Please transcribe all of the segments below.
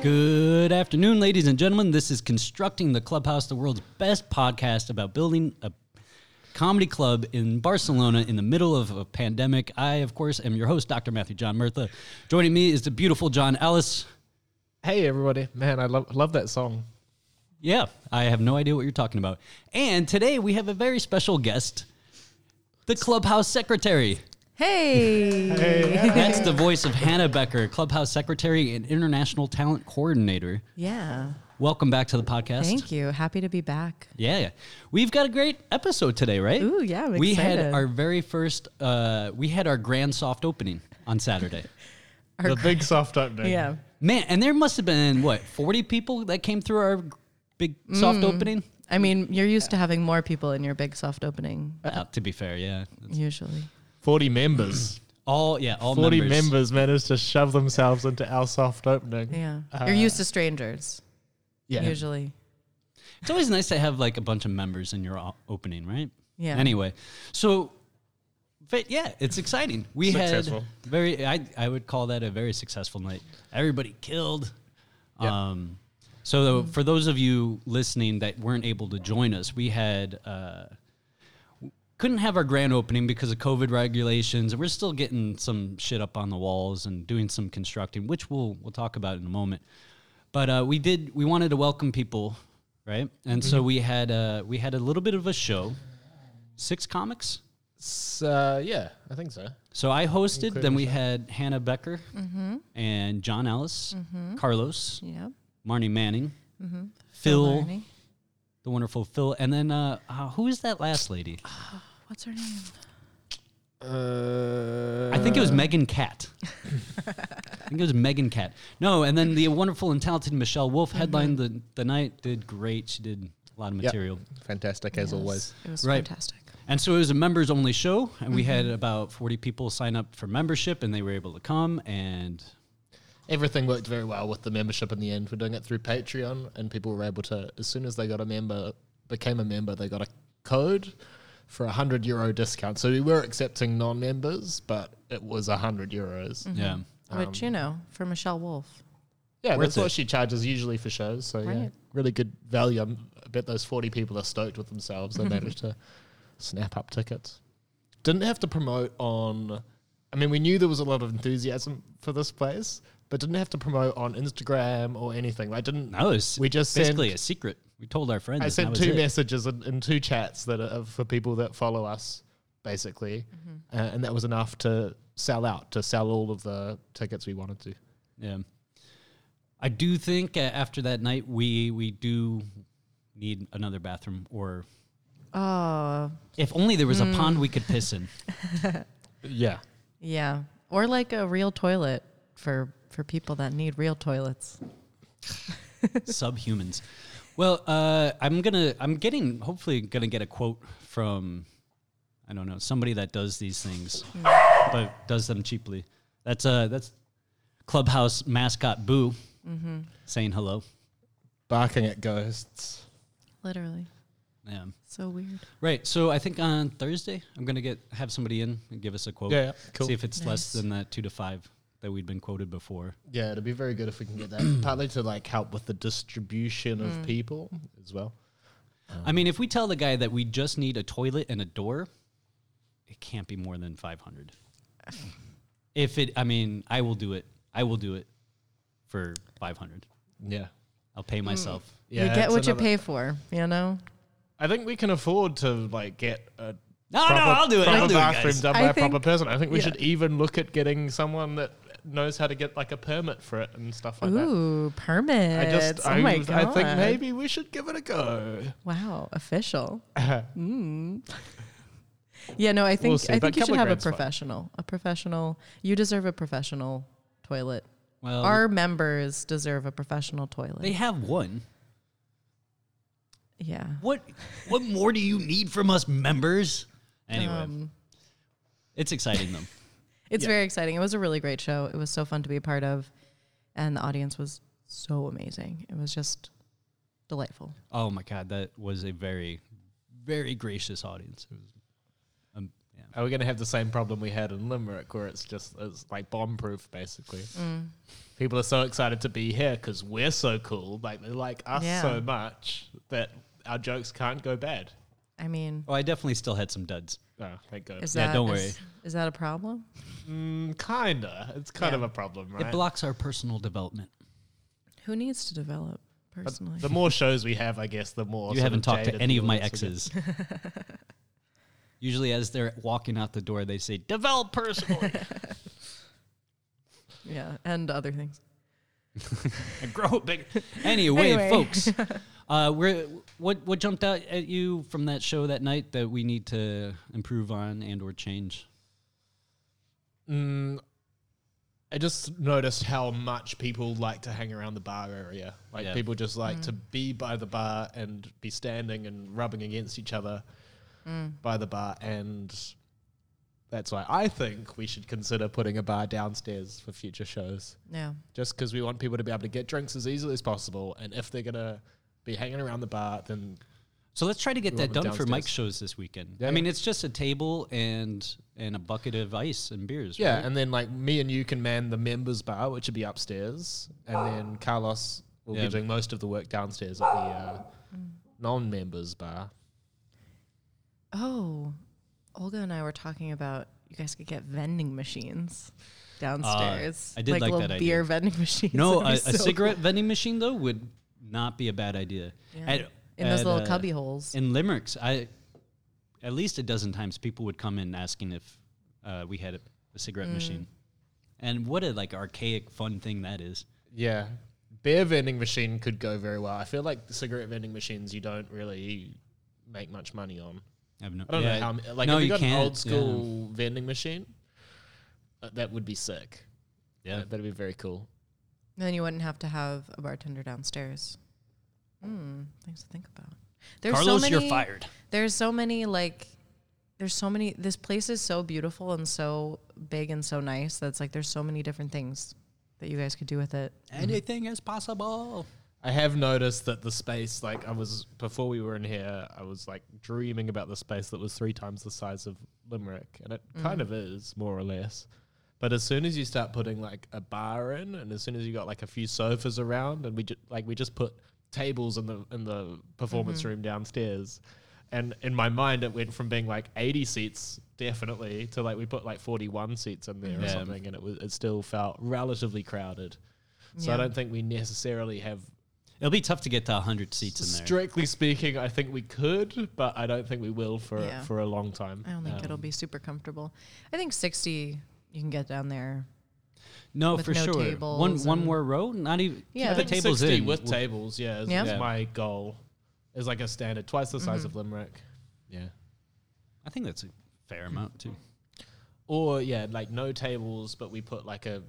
Good afternoon, ladies and gentlemen. This is Constructing the Clubhouse, the world's best podcast about building a comedy club in Barcelona in the middle of a pandemic. I, of course, am your host, Dr. Matthew John Murtha. Joining me is the beautiful John Ellis. Hey everybody, man, I love love that song. Yeah, I have no idea what you're talking about. And today we have a very special guest, the Clubhouse Secretary. Hey. That's the voice of Hannah Becker, Clubhouse Secretary and International Talent Coordinator. Yeah. Welcome back to the podcast. Thank you. Happy to be back. Yeah, yeah. We've got a great episode today, right? Ooh, yeah, I'm we had our very first. Uh, we had our grand soft opening on Saturday. the big soft opening. Yeah. Man, and there must have been what forty people that came through our big soft opening. I mean, you're used to having more people in your big soft opening, Uh, to be fair, yeah, usually. Forty members. all yeah, all Forty members. members. managed to shove themselves into our soft opening. Yeah. Uh, you're used to strangers, Yeah. usually. It's always nice to have like a bunch of members in your o- opening, right? Yeah. Anyway, so, but yeah, it's exciting. We Successful. had very. I I would call that a very successful night. Everybody killed. Yeah. Um, so for those of you listening that weren't able to join us, we had. Uh, couldn't have our grand opening because of COVID regulations. and We're still getting some shit up on the walls and doing some constructing, which we'll we'll talk about in a moment. But uh, we did. We wanted to welcome people, right? And so we had uh, we had a little bit of a show, six comics. S- uh, yeah, I think so. So I hosted. Including Then we yourself. had Hannah Becker and John Ellis, Carlos, Yep. Marnie Manning, Phil, Marnie. the wonderful Phil, and then uh, uh, who is that last lady? What's her name? Uh, I think it was Megan Cat. I think it was Megan Cat. No, and then the wonderful and talented Michelle Wolf headlined the, the night. Did great. She did a lot of Yep. material. fantastic as Yes, always. It was Right. fantastic. And so it was a members only show, and we had about 40 people sign up for membership, and they were able to come. And Everything worked very well with the membership in the end. We're doing it through Patreon, and people were able to, as soon as they got a member, became a member, they got a code for a hundred euro discount. So we were accepting non-members, but it was a hundred euros. Mm-hmm. yeah, Which, um, you know, for Michelle Wolf. Yeah, Worth that's what she charges usually for shows. So yeah, really good value. I'm, I bet those 40 people are stoked with themselves. They managed to snap up tickets. Didn't have to promote on. I mean, we knew there was a lot of enthusiasm for this place, but didn't have to promote on Instagram or anything. I didn't. that was We just basically sent- a secret. We told our friends. I sent two it. messages in, in two chats that are for people that follow us, basically, uh, and that was enough to sell out to sell all of the tickets we wanted to. Yeah, I do think uh, after that night, we we do need another bathroom, or Oh, if only there was a Hmm. pond we could piss in. Yeah. yeah. Or like a real toilet for for people that need real toilets. subhumans. Well, uh, I'm gonna, I'm getting, hopefully, gonna get a quote from, I don't know, somebody that does these things, but does them cheaply. That's uh, that's Clubhouse mascot Boo saying hello. Barking at ghosts. Literally. Yeah, So weird. right. So I think on Thursday, I'm gonna get have somebody in and give us a quote. Yeah, yeah, cool. See if it's less Nice. than that two to five that we'd been quoted before. Yeah, it'd be very good if we can get that. Partly to like help with the distribution Mm. of people as well. I mean, if we tell the guy that we just need a toilet and a door, it can't be more than 500. if it, I mean, I will do it. I will do it for 500. Yeah. I'll pay myself. Yeah. you get it's what you another- pay for, you know? I think we can afford to like get a No, proper, no, I'll do it. proper I'll do it, bathroom guys. done by a think- proper person. I think we yeah. should even look at getting someone that knows how to get like a permit for it and stuff like that. Ooh, permit. I just oh I, my I think maybe we should give it a go. Wow, official. Mm. Yeah, no, I think We'll see, I but think you should have a grand's fine. professional. A professional. You deserve a professional toilet. Well, Our members deserve a professional toilet. they have one. yeah. What what more do you need from us members? Anyway, Um, it's exciting though. It's Yeah. very exciting. It was a really great show. It was so fun to be a part of, and the audience was so amazing. It was just delightful. Oh my god, that was a very, very gracious audience. It was, um, yeah. Are we going to have the same problem we had in Limerick, where it's just it's like bomb proof, basically? Mm. People are so excited to be here because we're so cool. Like they like us Yeah. so much that our jokes can't go bad. I mean, Oh, I definitely still had some duds. Oh, thank God. is Yeah, that don't is- is that a problem? Mm, kinda. It's kind Yeah. of a problem, right? It blocks our personal development. Who needs to develop But personally? the more shows we have, I guess, the more. you sort haven't talked to jaded any the of my will get. exes. Usually, as they're walking out the door, they say, "Develop personally yeah, and other things. and grow big." Anyway, Anyway. folks, uh, we're what what jumped out at you from that show that night that we need to improve on and or change? Mm, I just noticed how much people like to hang around the bar area. Like Yeah. people just like to be by the bar and be standing and rubbing against each other by the bar, and that's why I think we should consider putting a bar downstairs for future shows. Yeah. Just because we want people to be able to get drinks as easily as possible, and if they're gonna be hanging around the bar, then So let's try to get that want them done for Mike's shows this weekend. Yeah, I mean, it's just a table and and a bucket of ice and beers. Yeah, right? and then like me and you can man the members bar, which would be upstairs, and then Carlos will Yeah. be doing most of the work downstairs at the uh, non-members bar. Oh, Olga and I were talking about you guys could get vending machines downstairs. I did like little that idea. beer vending machines. no, That'd a, be a so cigarette cool. vending machine though would not be a bad idea. Yeah. At- in those little uh, cubby holes. In limericks, I at least a dozen times people would come in asking if uh, we had a, a cigarette Mm. machine, and what a like archaic fun thing that is. Yeah, beer vending machine could go very well. I feel like the cigarette vending machines you don't really make much money on. I have no. I don't yeah, know how. m- Like, no, if you you got an can't, old school vending machine, uh, that would be sick. Yeah. That'd be very cool. Then you wouldn't have to have a bartender downstairs. Hmm, things to think about. There's Carlos, so many, you're fired. There's so many like there's so many this place is so beautiful and so big and so nice that's like there's so many different things that you guys could do with it. Anything is possible. I have noticed that the space, like I was before we were in here, I was like dreaming about the space that was three times the size of Limerick, and it kind of is more or less. But as soon as you start putting like a bar in, and as soon as you got like a few sofas around, and we just like we just put tables in the in the performance room downstairs, and in my mind it went from being like eighty seats definitely to like we put like forty one seats in there or something, and it was it still felt relatively crowded. So I don't think we necessarily have It'll be tough to get to 100 seats in there. Strictly speaking, I think we could, but I don't think we will for Yeah. for a long time. I don't think Um, it'll be super comfortable. I think 60 you can get down there. No, with for no sure. One tables one and- more row, not even. Yeah. The tables 60 in with tables. Yeah, is, Yeah. is Yeah. my goal. Is like a standard, twice the Mm-hmm. size of Limerick. Yeah. I think that's a fair amount too. Or yeah, like no tables, but we put like a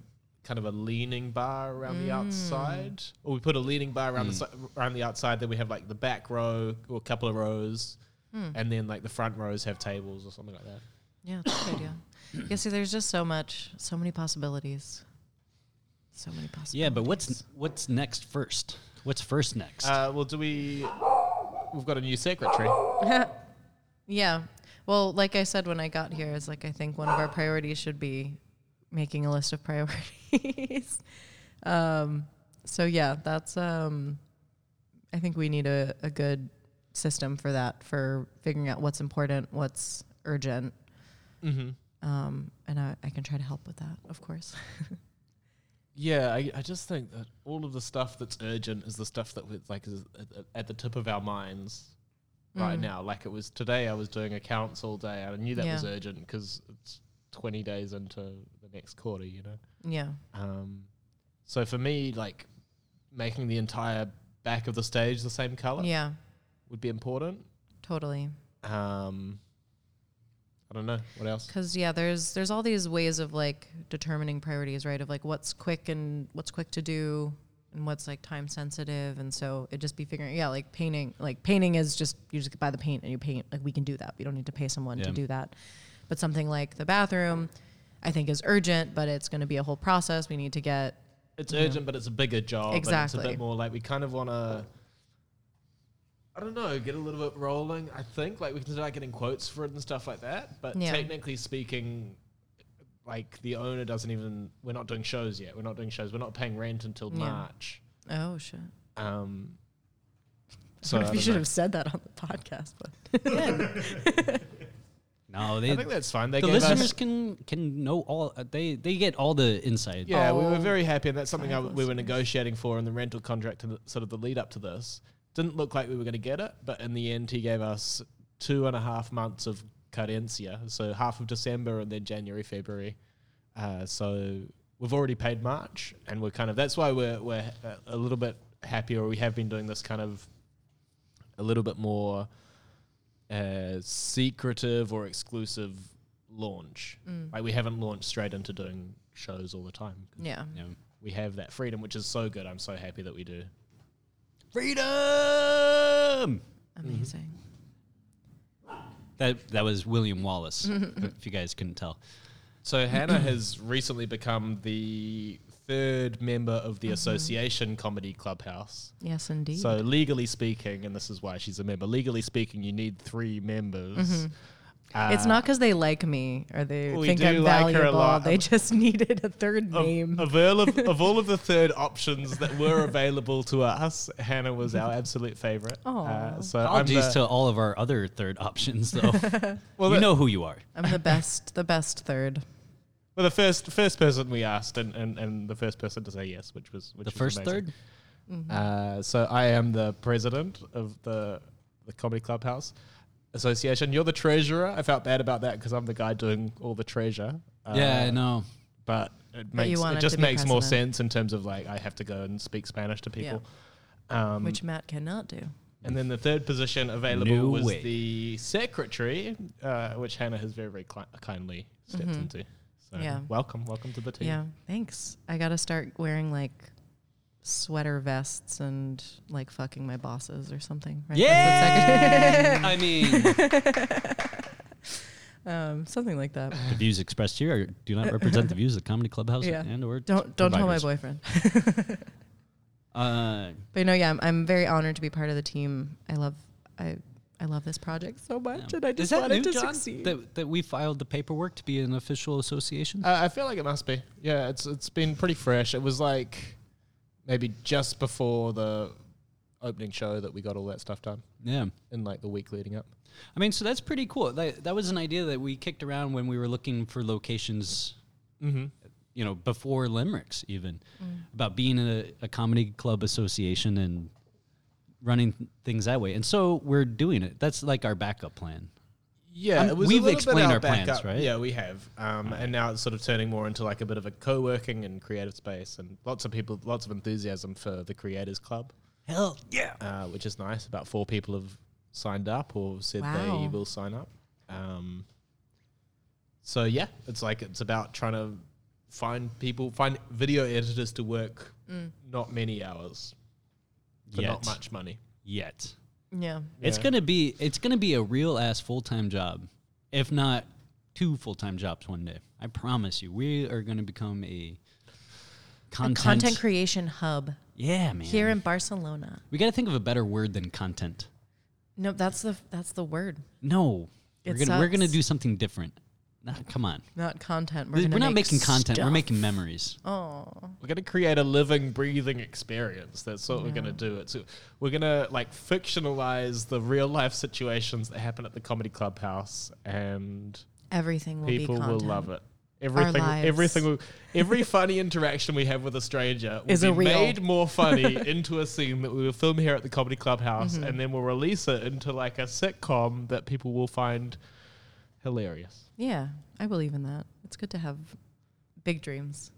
kind of a leaning bar around the Mm. outside, or we put a leaning bar around the si- around the outside. Then we have like the back row or a couple of rows, Hmm. and then like the front rows have tables or something like that. Yeah, that's a good idea. Yeah, see, there's just so much, so many possibilities. So many possibilities. Yeah, but what's what's next first? What's first next? Uh, well, do we? We've got a new secretary. yeah. Well, like I said when I got here, is like I think one of our priorities should be making a list of priorities. um, so yeah, that's um, I think we need a, a good system for that for figuring out what's important, what's urgent, Mm-hmm. Um, and I, I can try to help with that, of course. Yeah, I, I just think that all of the stuff that's urgent is the stuff that was like is at, at- the tip of our minds right Mm. now. Like it was today, I was doing accounts all day. And I knew that was urgent because it's twenty days into the next quarter, you know. yeah. Um, so for me, like making the entire back of the stage the same color Yeah. would be important. Totally. Um, I don't know what else. Because yeah, there's there's all these ways of like determining priorities, right? Of like what's quick and what's quick to do, and what's like time sensitive, and so it just be figuring, yeah, like painting. Like painting is just you just buy the paint and you paint. Like we can do that. We don't need to pay someone to do that. But something like the bathroom, I think is urgent, but it's going to be a whole process. We need to get It's Yeah. urgent, but it's a bigger job. And it's a bit more like we kind of want to. I don't know, get a little bit rolling. I think like we can start getting quotes for it and stuff like that. But Yeah. technically speaking, like the owner doesn't even. We're not doing shows yet. We're not doing shows. We're not paying rent until Yeah. March. Oh shit. Um, So I if you should know. have said that on the podcast, but No, they I think that's fine. They the listeners can can know all. uh, They they get all the inside. Yeah, we were Oh, very happy, and that's something I, we were negotiating for in the rental contract and the, sort of the lead up to this. Didn't look like we were going to get it, but in the end, he gave us two and a half months of carencia, so half of December and then January, February. Uh, so we've already paid March, and we're kind of that's why we're we're a little bit happier. We have been doing this kind of a little bit more uh, secretive or exclusive launch. Mm. Like we haven't launched straight into doing shows all the time. yeah. Yeah. We have that freedom, which is so good. I'm so happy that we do. Freedom. Amazing. That that was William Wallace. if you guys couldn't tell. So Hannah has recently become the third member of Mm-hmm. the association comedy clubhouse. Yes, indeed. So legally speaking, and this is why she's a member. Legally speaking, you need three members. Uh, it's not because they like me or they think I'm like her a valuable. lot. They just needed a third of, name. of all of, of all of the third options that were available to us, Hannah was our absolute favorite. Uh, Aw. so I'm Apologies the- to all of our other third options, though. well, you the- know who you are. I'm the best, the best third. Well, the first first person we asked, and, and, and the first person to say yes, which was which The was first amazing. third. Uh, so I am the president of the the Comedy Clubhouse Association. You're the treasurer. I felt bad about that because I'm the guy doing all the treasure. Uh, yeah, I know. But it But you makes wanted it to just be makes more president. sense in terms of like I have to go and speak Spanish to people. Um, which Matt cannot do. and then the third position available No was way. the secretary, uh, which Hannah has very very cli- kindly stepped into. So Yeah. welcome, welcome to the team. Yeah, thanks. I got to start wearing like sweater vests and like fucking my bosses or something. Right? Yeah, I mean, um, something like that. the views expressed here are, do not represent the views of the Comedy Clubhouse Yeah. and or Don't don't tell my boyfriend. Uh, But no, yeah, I'm, I'm very honored to be part of the team. I love I I love this project so much, yeah. and I just that wanted new, to John? succeed. That, that we filed the paperwork to be an official association. Uh, I feel like it must be. Yeah, it's it's been pretty fresh. It was like maybe just before the opening show that we got all that stuff done yeah. in like the week leading up. I mean, so that's pretty cool. That, that was an idea that we kicked around when we were looking for locations, Mm-hmm. you know, before Limericks even, Mm. about being a, a comedy club association and running th- things that way. And so we're doing it. That's like our backup plan. Yeah, Um, it was we've a little explained bit our plans, backup. right? Yeah, we have, um, and now it's sort of turning more into like a bit of a co-working and creative space, and lots of people, lots of enthusiasm for the Creators Club, Hell yeah. uh, which is nice. About four people have signed up or said they will sign up. Um, so yeah, it's like it's about trying to find people, find video editors to work not many hours for not much money. Yet. Yeah, It's Yeah. gonna be it's gonna be a real ass full time job, if not two full time jobs one day. I promise you, we are gonna become a a content, content creation hub Yeah, man. here in Barcelona. we got to think of a better word than content. No, that's the that's the word, No, we're It gonna we're gonna sucks. do something different. Nah, come on, not content. We're, we're, not make making content. We're making memories. Oh, We're gonna create a living, breathing experience. That's what we're gonna do. It's we're gonna like fictionalize the real life situations that happen at the comedy clubhouse, and everything will people be will content. love it. Everything, lives. everything, will, every funny interaction we have with a stranger will Is be a real. made more funny into a scene that we will film here at the comedy clubhouse, Mm-hmm. and then we'll release it into like a sitcom that people will find hilarious. Yeah, I believe in that. It's good to have big dreams.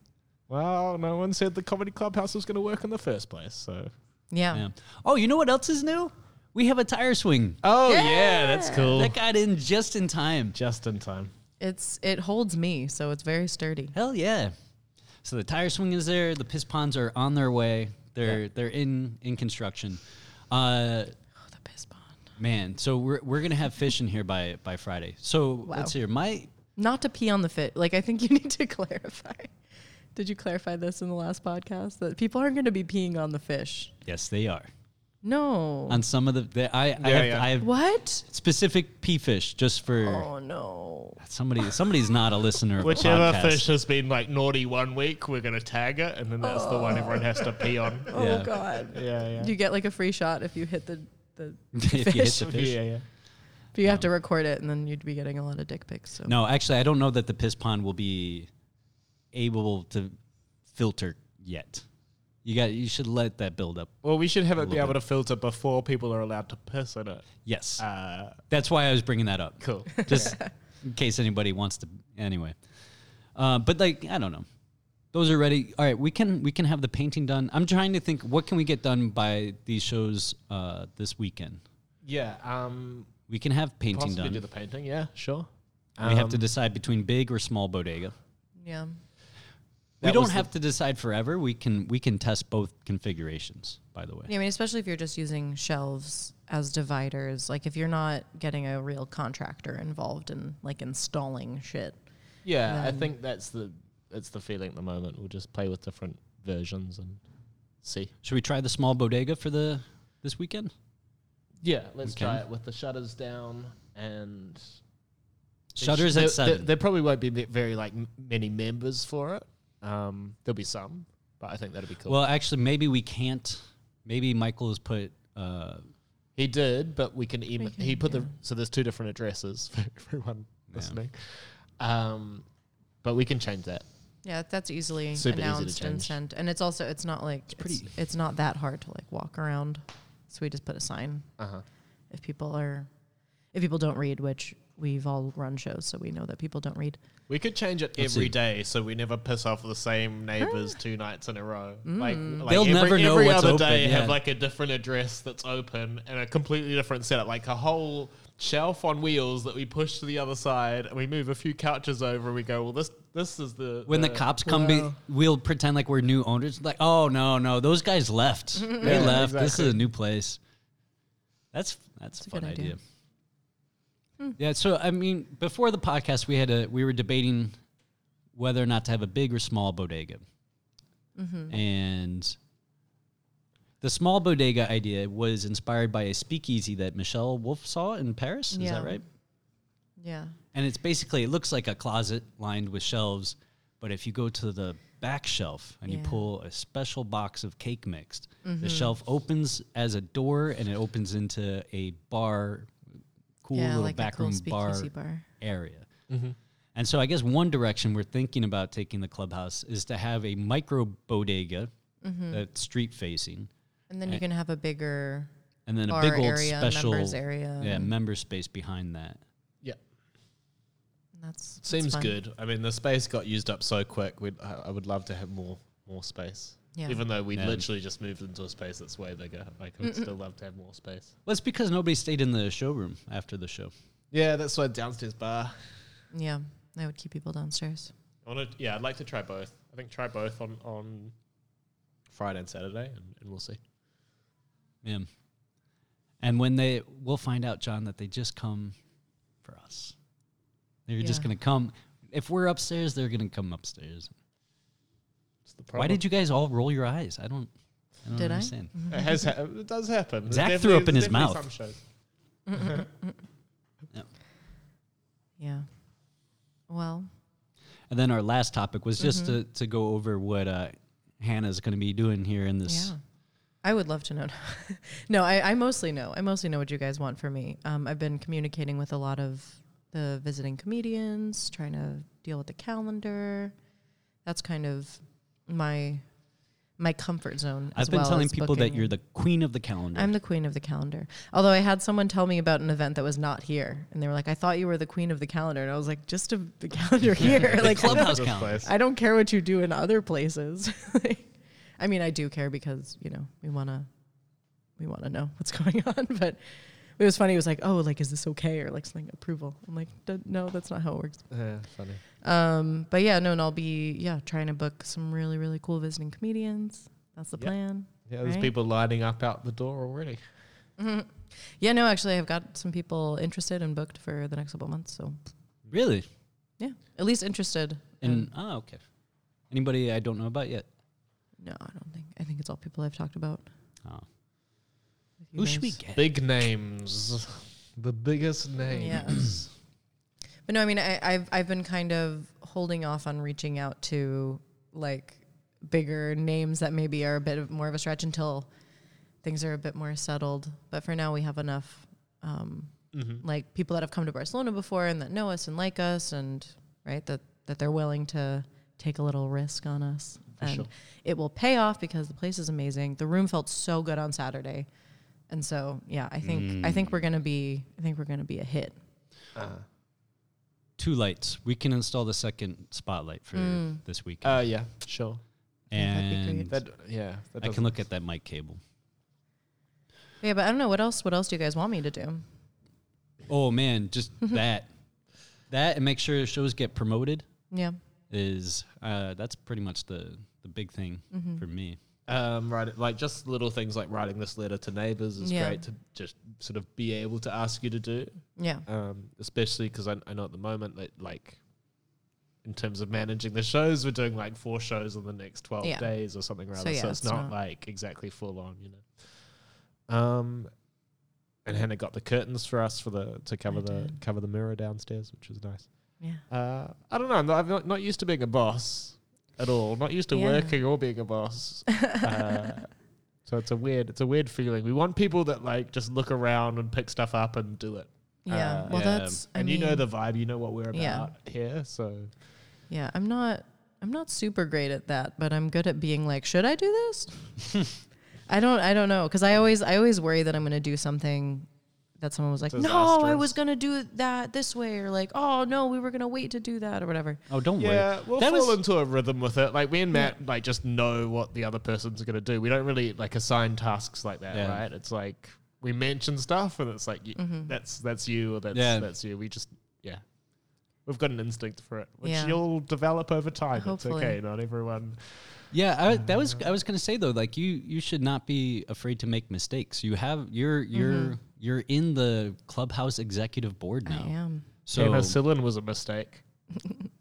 Well, no one said the comedy clubhouse was going to work in the first place, so. Yeah. Yeah. Oh, you know what else is new? We have a tire swing. Oh yeah, that's cool. That got in just in time. Just in time. It's it holds me, so it's very sturdy. Hell yeah! So the tire swing is there. The piss ponds are on their way. They're Yeah. they're in in construction. Uh, Oh, the piss pond. Man, so we're we're gonna have fish in here by by Friday. So Wow. let's hear my Not to pee on the fit. Like I think you need to clarify. Did you clarify this in the last podcast that people aren't going to be peeing on the fish? yes they are. No. on some of the. the I, I have, yeah. I have what? specific pea fish just for Oh no. somebody. Somebody's not a listener Whichever the podcast. fish has been like naughty one week, we're gonna tag it, and then that's the one oh. everyone has to pee on. Oh Yeah. god. Yeah, yeah. You get like a free shot if you hit the the if you hit fish. the fish. Yeah, yeah. But you have to record it, and then you'd be getting a lot of dick pics. So No, actually, I don't know that the piss pond will be able to filter yet. You got. You should let that build up. Well, we should have it be little able to filter before people are allowed to piss in it. Yes, Uh, that's why I was bringing that up. cool. Just in case anybody wants to. Anyway, uh, but like I don't know. Those are ready. All right, we can we can have the painting done. I'm trying to think what can we get done by these shows uh, this weekend. Yeah. Um. We can have painting Possibly done. do the painting. Yeah. Sure. we have to Um, decide between big or small bodega. yeah. We That don't was the- have to decide forever. We can we can test both configurations. By the way, Yeah, I mean, especially if you're just using shelves as dividers. Like if you're not getting a real contractor involved in like installing shit. Yeah, I think that's the that's the feeling at the moment. We'll just play with different versions and see. should we try the small bodega for the this weekend? Yeah, let's Okay. try it with the shutters down and Shutters there, at seven. There, there probably won't be very like many members for it. Um, there'll be some, but I think that'll be cool. Well, actually, maybe we can't. Maybe Michael has put. Uh, he did, but we can email. he put yeah. the so there's two different addresses for everyone Yeah. listening. Um, but we can change that. Yeah, that's easily Super easy to announced and change. sent. And it's also it's not like it's, pretty- it's not that hard to like walk around. So we just put a sign Uh huh. if people are if people don't read, which we've all run shows, so we know that people don't read. We could change it Let's every see. day, so we never piss off the same neighbors two nights in a row. Like, like They'll every, never know every what's other open, day yeah. have like a different address that's open and a completely different setup, like a whole shelf on wheels that we push to the other side, and we move a few couches over. and We go, well, this this is the when the the- cops come, be, we'll pretend like we're new owners. Like, oh no, no, those guys left. they Yeah, left. This exactly. is a new place. That's that's, That's a a fun good idea. idea. Hmm. Yeah. So I mean, before the podcast, we had a we were debating whether or not to have a big or small bodega, mm-hmm. and the small bodega idea was inspired by a speakeasy that Michelle Wolf saw in Paris. Is Yeah. that right? Yeah. And it's basically it looks like a closet lined with shelves, but if you go to the back shelf and you pull a special box of cake mixed, the shelf opens as a door and it opens into a bar, cool yeah, little like a back cool bar, bar. area. Mm-hmm. And so I guess one direction we're thinking about taking the clubhouse is to have a micro bodega Mm-hmm. that's street facing, And then you Eh. can have a bigger and then a big old area, special members area. yeah member space behind that. Yeah, And That's that's seems fun. good. I mean, the space got used up so quick. We'd, I, I would love to have more more space. Yeah. Even though we Yeah. literally just moved into a space that's way bigger, like I'd still love to have more space. Well, it's because nobody stayed in the showroom after the show. Yeah, that's why downstairs bar. Yeah, I would keep people downstairs. I want yeah, I'd like to try both. I think try both on on Friday and Saturday, and, and we'll see. Yeah. And when they, we'll find out, John, that they just come for us. They're just going to come. If we're upstairs, they're going to come upstairs. It's the Why did you guys all roll your eyes? I don't, I don't Did I? understand. It has. Ha- it does happen. Zach threw up in his mouth. Some shows. Yeah. Well, And then our last topic was just Mm-hmm. to, to go over what uh, Hannah's going to be doing here in this. yeah. I would love to know. no, I, I mostly know. I mostly know what you guys want from me. Um, I've been communicating with a lot of the visiting comedians, trying to deal with the calendar. That's kind of my my comfort zone. As I've been well telling people that you're the queen of the calendar. I'm the queen of the calendar. Although I had someone tell me about an event that was not here, and they were like, "I thought you were the queen of the calendar," and I was like, "Just a, the calendar here, the like clubhouse This calendar. I don't care what you do in other places. I mean, I do care because you know we wanna we wanna know what's going on. But it was funny. It was like, "Oh, like is this okay?" or like something approval. I'm like, "D- "No, that's not how it works." Yeah, funny. Um, but yeah, no, and I'll be yeah trying to book some really really cool visiting comedians. That's the Yep. plan. Yeah, there's Right? people lining up out the door already. Mhm. Yeah, no, actually, I've got some people interested and booked for the next couple of months. So Really? yeah, at least interested. And oh, okay. Anybody I don't know about yet? no, I don't think. I think it's all people I've talked about. Oh. Who should we get? Big names. The biggest names. But no, I mean, I, I've I've been kind of holding off on reaching out to like bigger names that maybe are a bit of more of a stretch until things are a bit more settled. But for now, we have enough um, Mm-hmm. like people that have come to Barcelona before and that know us and like us, and right that that they're willing to take a little risk on us, For and sure. it will pay off because the place is amazing. The room felt so good on Saturday, and so yeah, I think I think we're gonna be I think we're gonna be a hit. Uh, Two lights. We can install the second spotlight for Mm. this weekend, uh, yeah, sure. Yeah, and. That yeah. That I can look at that mic cable. Yeah, but I don't know what else. What else do you guys want me to do? Oh man, just that, that, and make sure shows get promoted Yeah. is uh, that's pretty much the the big thing Mm-hmm. for me. Um, right, like just little things like writing this letter to neighbors is Yeah. great to just sort of be able to ask you to do. Yeah. Um, especially because I, I know at the moment that like in terms of managing the shows, we're doing like four shows in the next twelve Yeah. days or something rather. So, yeah, it's, it's not, not- like exactly full on, you know. Um, and Hannah got the curtains for us for the to cover I the did. cover the mirror downstairs, which was nice. Yeah. Uh, I don't know. I'm not, I'm not, not used to being a boss at all. Not used to Yeah. working or being a boss. uh, so it's a weird, it's a weird feeling. We want people that like just look around and pick stuff up and do it. Yeah. Uh, well, Yeah. that's. I and you know the vibe. You know what we're about Yeah. here. So Yeah, I'm not. I'm not super great at that, but I'm good at being like, should I do this? I don't. I don't know because I always. I always worry that I'm going to do something that someone was like, no, I was going to do that this way, or like, oh no, we were going to wait to do that, or whatever. Oh, don't wait. yeah, worry. we'll that fall was into a rhythm with it. Like we and Matt, like just know what the other person's going to do. We don't really like assign tasks like that, Yeah. right? It's like we mention stuff, and it's like y Mm-hmm. that's that's you or that's Yeah. that's you. We just yeah, we've got an instinct for it, which Yeah. you'll develop over time. Hopefully. It's okay. Not everyone. yeah. I, that was I was gonna say though, like you you should not be afraid to make mistakes. You have you're you're Mm-hmm. You're in the clubhouse executive board now. I am. So Penicillin was a mistake.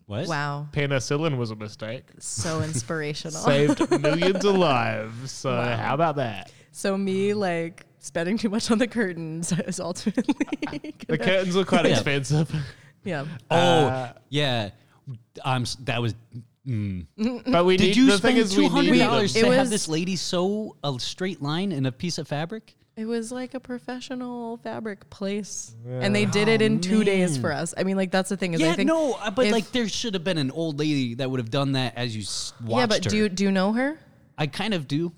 what? Wow, Penicillin was a mistake. so inspirational. Saved millions of lives. So Wow. how about that? so me like spending too much on the curtains is ultimately. The curtains were quite Yeah. expensive. yeah. Oh Uh, yeah, I'm. that was. Mm. But we Did need, you the thing spend is two hundred needed dollars them. It to have this lady sew a straight line in a piece of fabric? It was like a professional fabric place, and they did it Oh, in two days for us. I mean, like that's the thing is, I Yeah, think no, uh, but if- like there should have been an old lady that would have done that as you watched yeah, but her. do you, do you know her? I kind of do.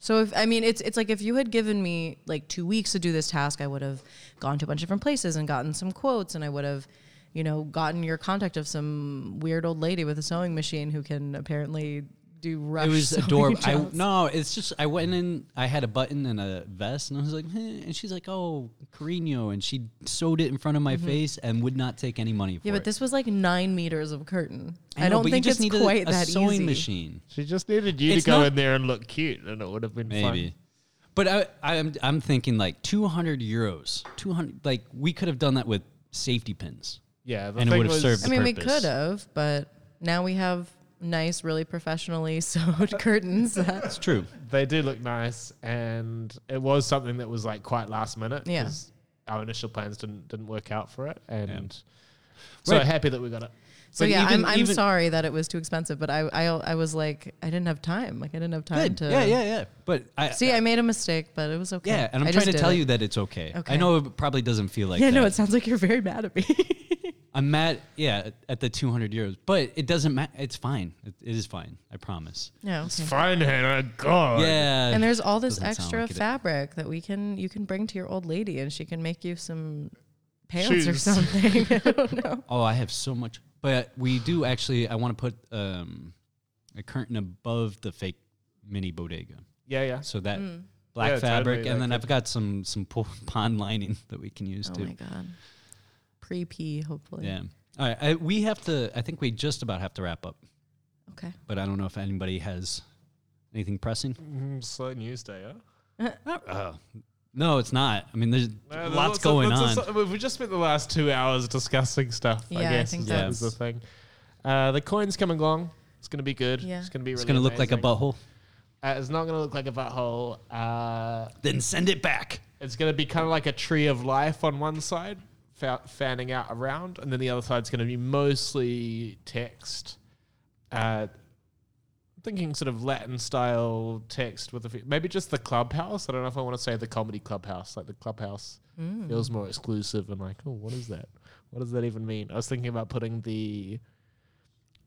So if I mean, it's it's like if you had given me like two weeks to do this task, I would have gone to a bunch of different places and gotten some quotes, and I would have, you know, gotten your contact of some weird old lady with a sewing machine who can apparently do rush. It was sewing adorable. I no, it's just I went in. I had a button and a vest, and I was like, eh, and she's like, "Oh, Carino," and she sewed it in front of my face and would not take any money for Mm-hmm. Yeah, it. but this was like nine meters of curtain. I, know, don't think just it's quite a that sewing easy. machine, She just needed you It's to go not- in there and look cute, and it would have been maybe. fun. But I, I'm I'm thinking like 200 euros, 200. Like we could have done that with safety pins. Yeah, the And it would have served I mean, we could have, but now we have nice, really professionally sewed curtains. That's true. They do look nice, and it was something that was like quite last minute. Yeah. 'cause Our initial plans didn't didn't work out for it, and so Right. happy that we got it. so But yeah, even- I'm, I'm even- sorry that it was too expensive, but I, I I was like I didn't have time. Like I didn't have time Good. to. Yeah, yeah, yeah. But I See, I made a mistake, but it was okay. yeah, and I'm I trying to did tell it. you that it's okay. I Okay. know it probably doesn't feel like yeah, that. no, it sounds like you're very mad at me. I'm mad. Yeah, at- at the 200 euros, but it doesn't matter. It's fine. It, it is fine. I promise. yeah. It's Okay. fine, Hannah. God. Yeah. And there's all this Doesn't sound extra like it. fabric that we can you can bring to your old lady, and she can make you some pants or Shoes. something. I don't know. Oh, I have so much. But we do actually. I want to put um, a curtain above the fake mini bodega, Yeah, yeah. so that Mm. black Yeah, fabric, totally, and that then could- I've got some some po- pond lining that we can use too. Oh too. my god. Pre P, hopefully. Yeah. All right. I, we have to. I think we just about have to wrap up, Okay. but I don't know if anybody has anything pressing. Mm, slow news day, huh? Uh, no, it's not. I mean, there's No, lots that's- going that's on. a- we've just spent the last two hours discussing stuff. I Yeah, I guess think is the- the thing. Uh, the coin's coming along. It's going to be good. Yeah. It's going to be. it's going to look like a amazing. butthole. Uh, it's not going to look like a butthole. Uh, Then send it back. it's going to be kind of like a tree of life on one side, fa- fanning out around, and then the other side's going to be mostly text. Uh, thinking sort of Latin style text with a few, maybe just the clubhouse. I don't know if I want to say the comedy clubhouse. Like the clubhouse feels more exclusive and like, oh, what is that? What does that even mean? I was thinking about putting the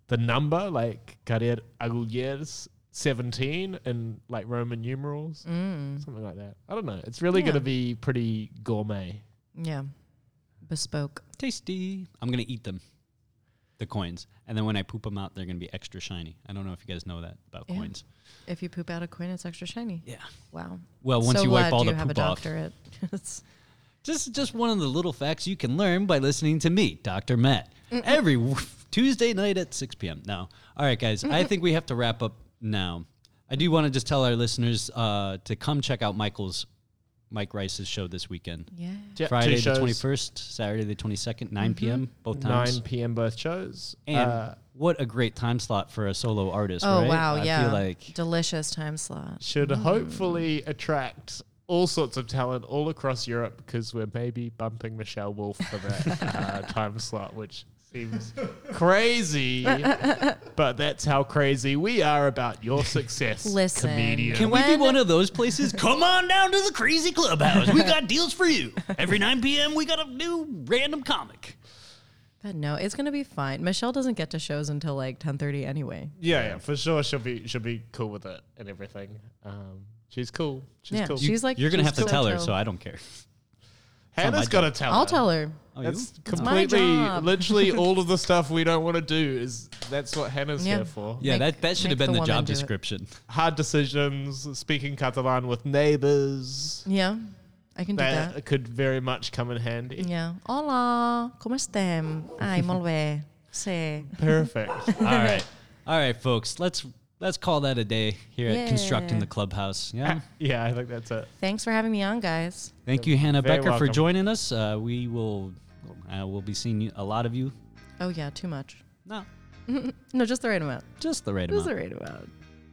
the number like Carrer Aguilers 17 in like Roman numerals, something like that. I don't know. It's really Yeah. going to be pretty gourmet. Yeah. Bespoke. Tasty. I'm gonna eat them, the coins, and then when I poop them out, they're gonna be extra shiny. I don't know if you guys know that about Yeah. coins. If you poop out a coin, it's extra shiny. Yeah. Wow. Well, once so you wipe all you the have a poop off, just just one of the little facts you can learn by listening to me, Dr. Matt, every Tuesday night at 6 p.m. Now, all right, guys. I think we have to wrap up now. I do want to just tell our listeners uh, to come check out Michael's Mike Rice's show this weekend. yeah. Yeah, Friday the twenty first, Saturday the twenty second, nine p.m. both times. 9 p.m. both shows. And Uh, what a great time slot for a solo artist, Oh right? wow, I yeah. feel like Delicious time slot. should hopefully attract all sorts of talent all across Europe because we're maybe bumping Michelle Wolf for that uh, time slot, which seems crazy, but that's how crazy we are about your success, Listen. comedian. Can we be When- one of those places? Come on down to the crazy clubhouse. We got deals for you. Every 9 p.m., we got a new random comic. But no, it's gonna be fine. Michelle doesn't get to shows until like ten thirty anyway. yeah, yeah, for sure. She'll be she'll be cool with it and everything. Um, she's cool. She's Yeah, cool. she's like You're going to have to so tell her, so I don't care. Hannah's my got to tell. I'll her. tell her. Oh, you? That's my completely, job. literally, all of the stuff we don't want to do is that's what Hannah's Yeah. here for. Yeah, Make- that, that should have make been the the, woman job do it. description. Hard decisions, speaking Catalan with neighbors. Yeah, I can do That that. could very much come in handy. Yeah. Hola, ¿cómo estem? Ai, molt bé. Sí. Perfect. All right. All right, folks. Let's let's call that a day here at Constructing the Clubhouse. Yeah. yeah, I think that's it. Thanks for having me on, guys. Thank you, Hannah Very Becker, for joining us. Uh, we will uh, we'll be seeing you, a lot of you. Oh yeah, too much. No, No, just the right amount. just the right Just amount. Just the right amount.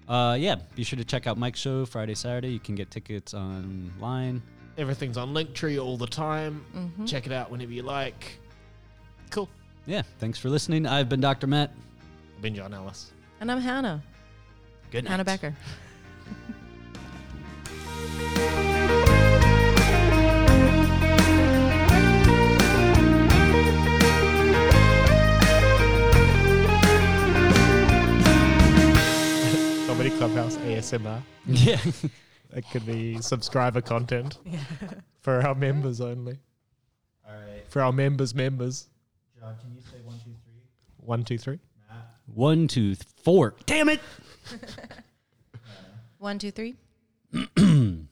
Uh, yeah, be sure to check out Mike's show Friday, Saturday. You can get tickets online. Everything's on Linktree all the time. Mm-hmm. Check it out whenever you like. Cool. Yeah, thanks for listening. I've been Dr. Matt. I've been John Ellis. And I'm Hannah. Good night. Hannah Becker. Comedy Clubhouse ASMR. Yeah. It could be subscriber content for our members only. All right. For our members' members. John, can you say one, two, three? One, two, three. One, two, th- four. Damn it. One, two, three.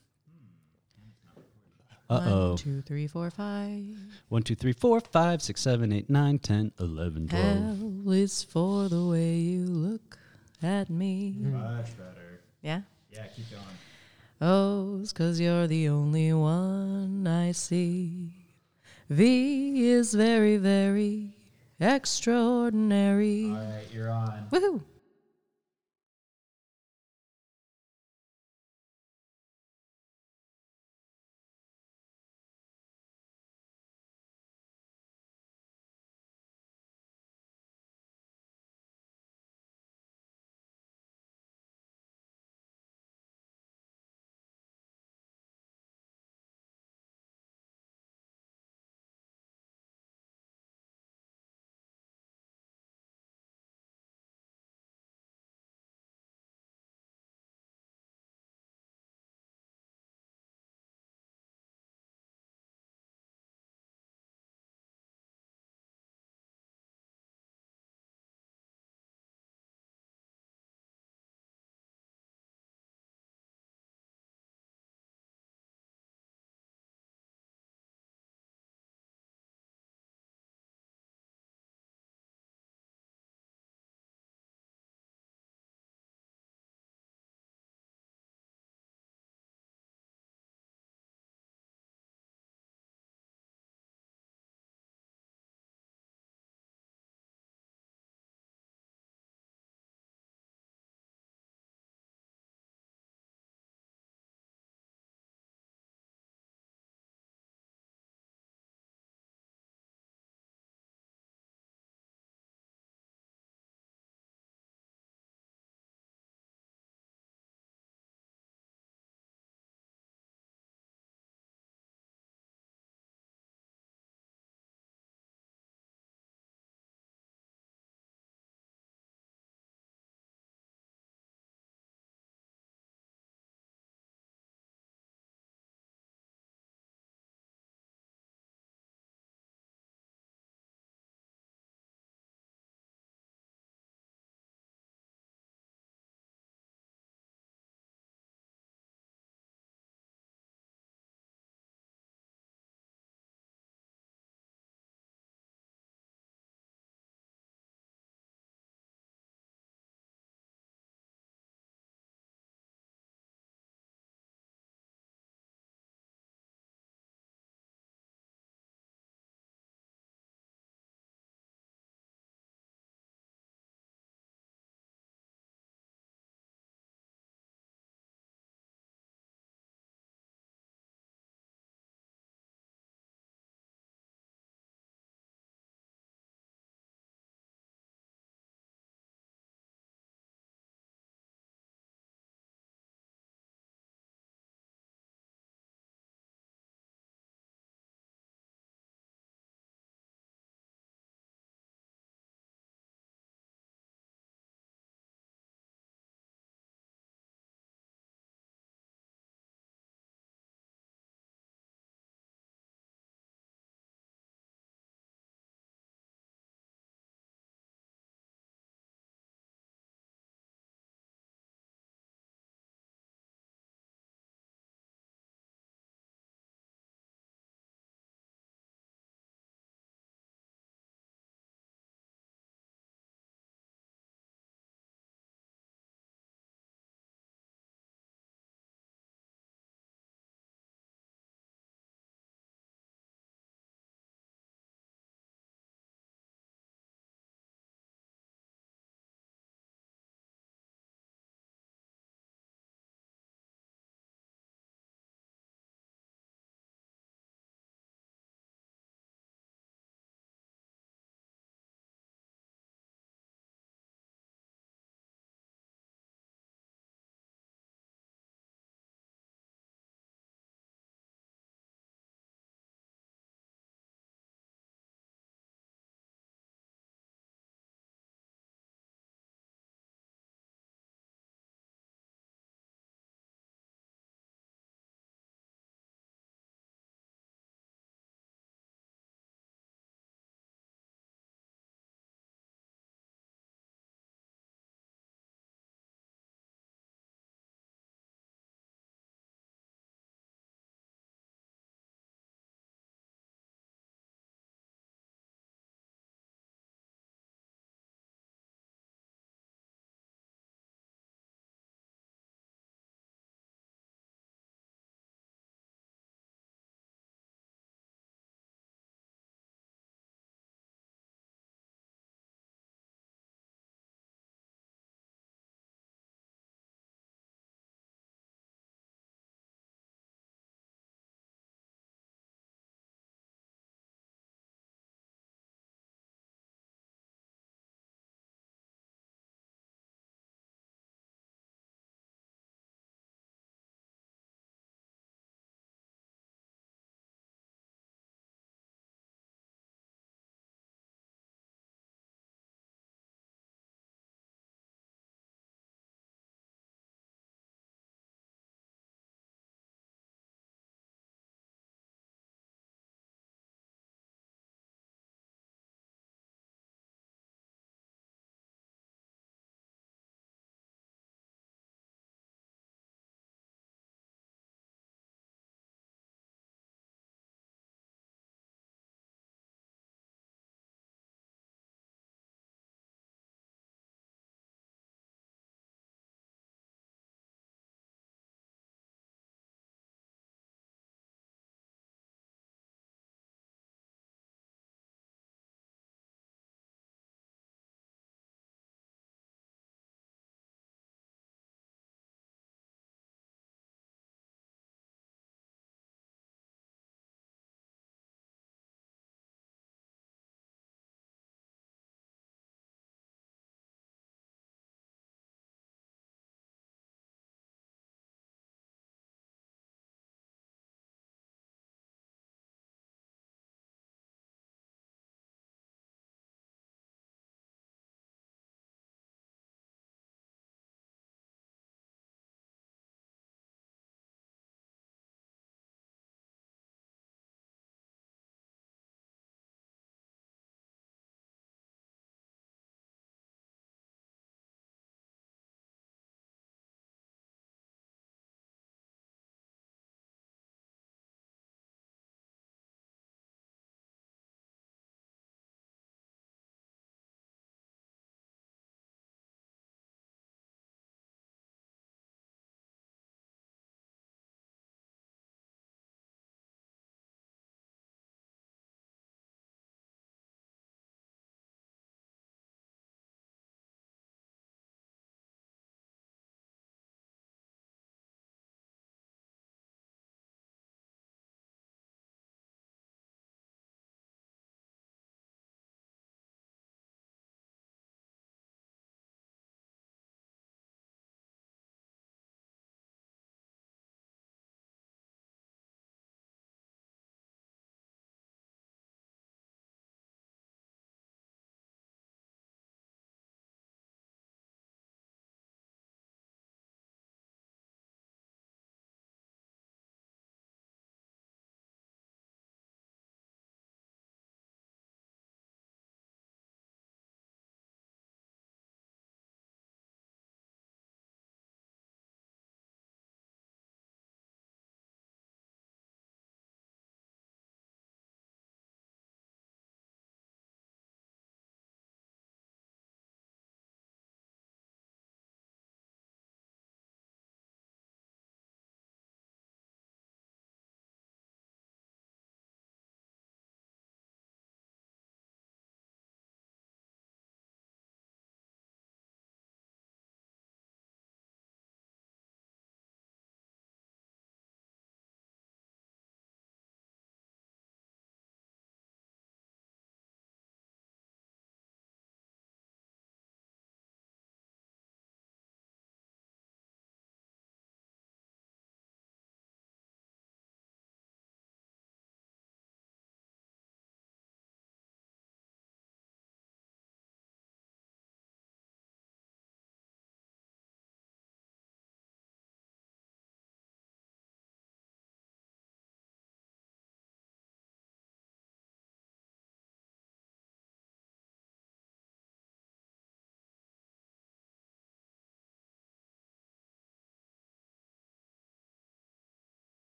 Uh oh. One, two, three, four, five. One, two, three, four, five, six, seven, eight, nine, ten, eleven, twelve. Hell is for the way you look at me. Much better. Yeah. Yeah, keep going. Oh, it's 'cause you're the only one I see. V is very, very extraordinary. All right, you're on. Woohoo!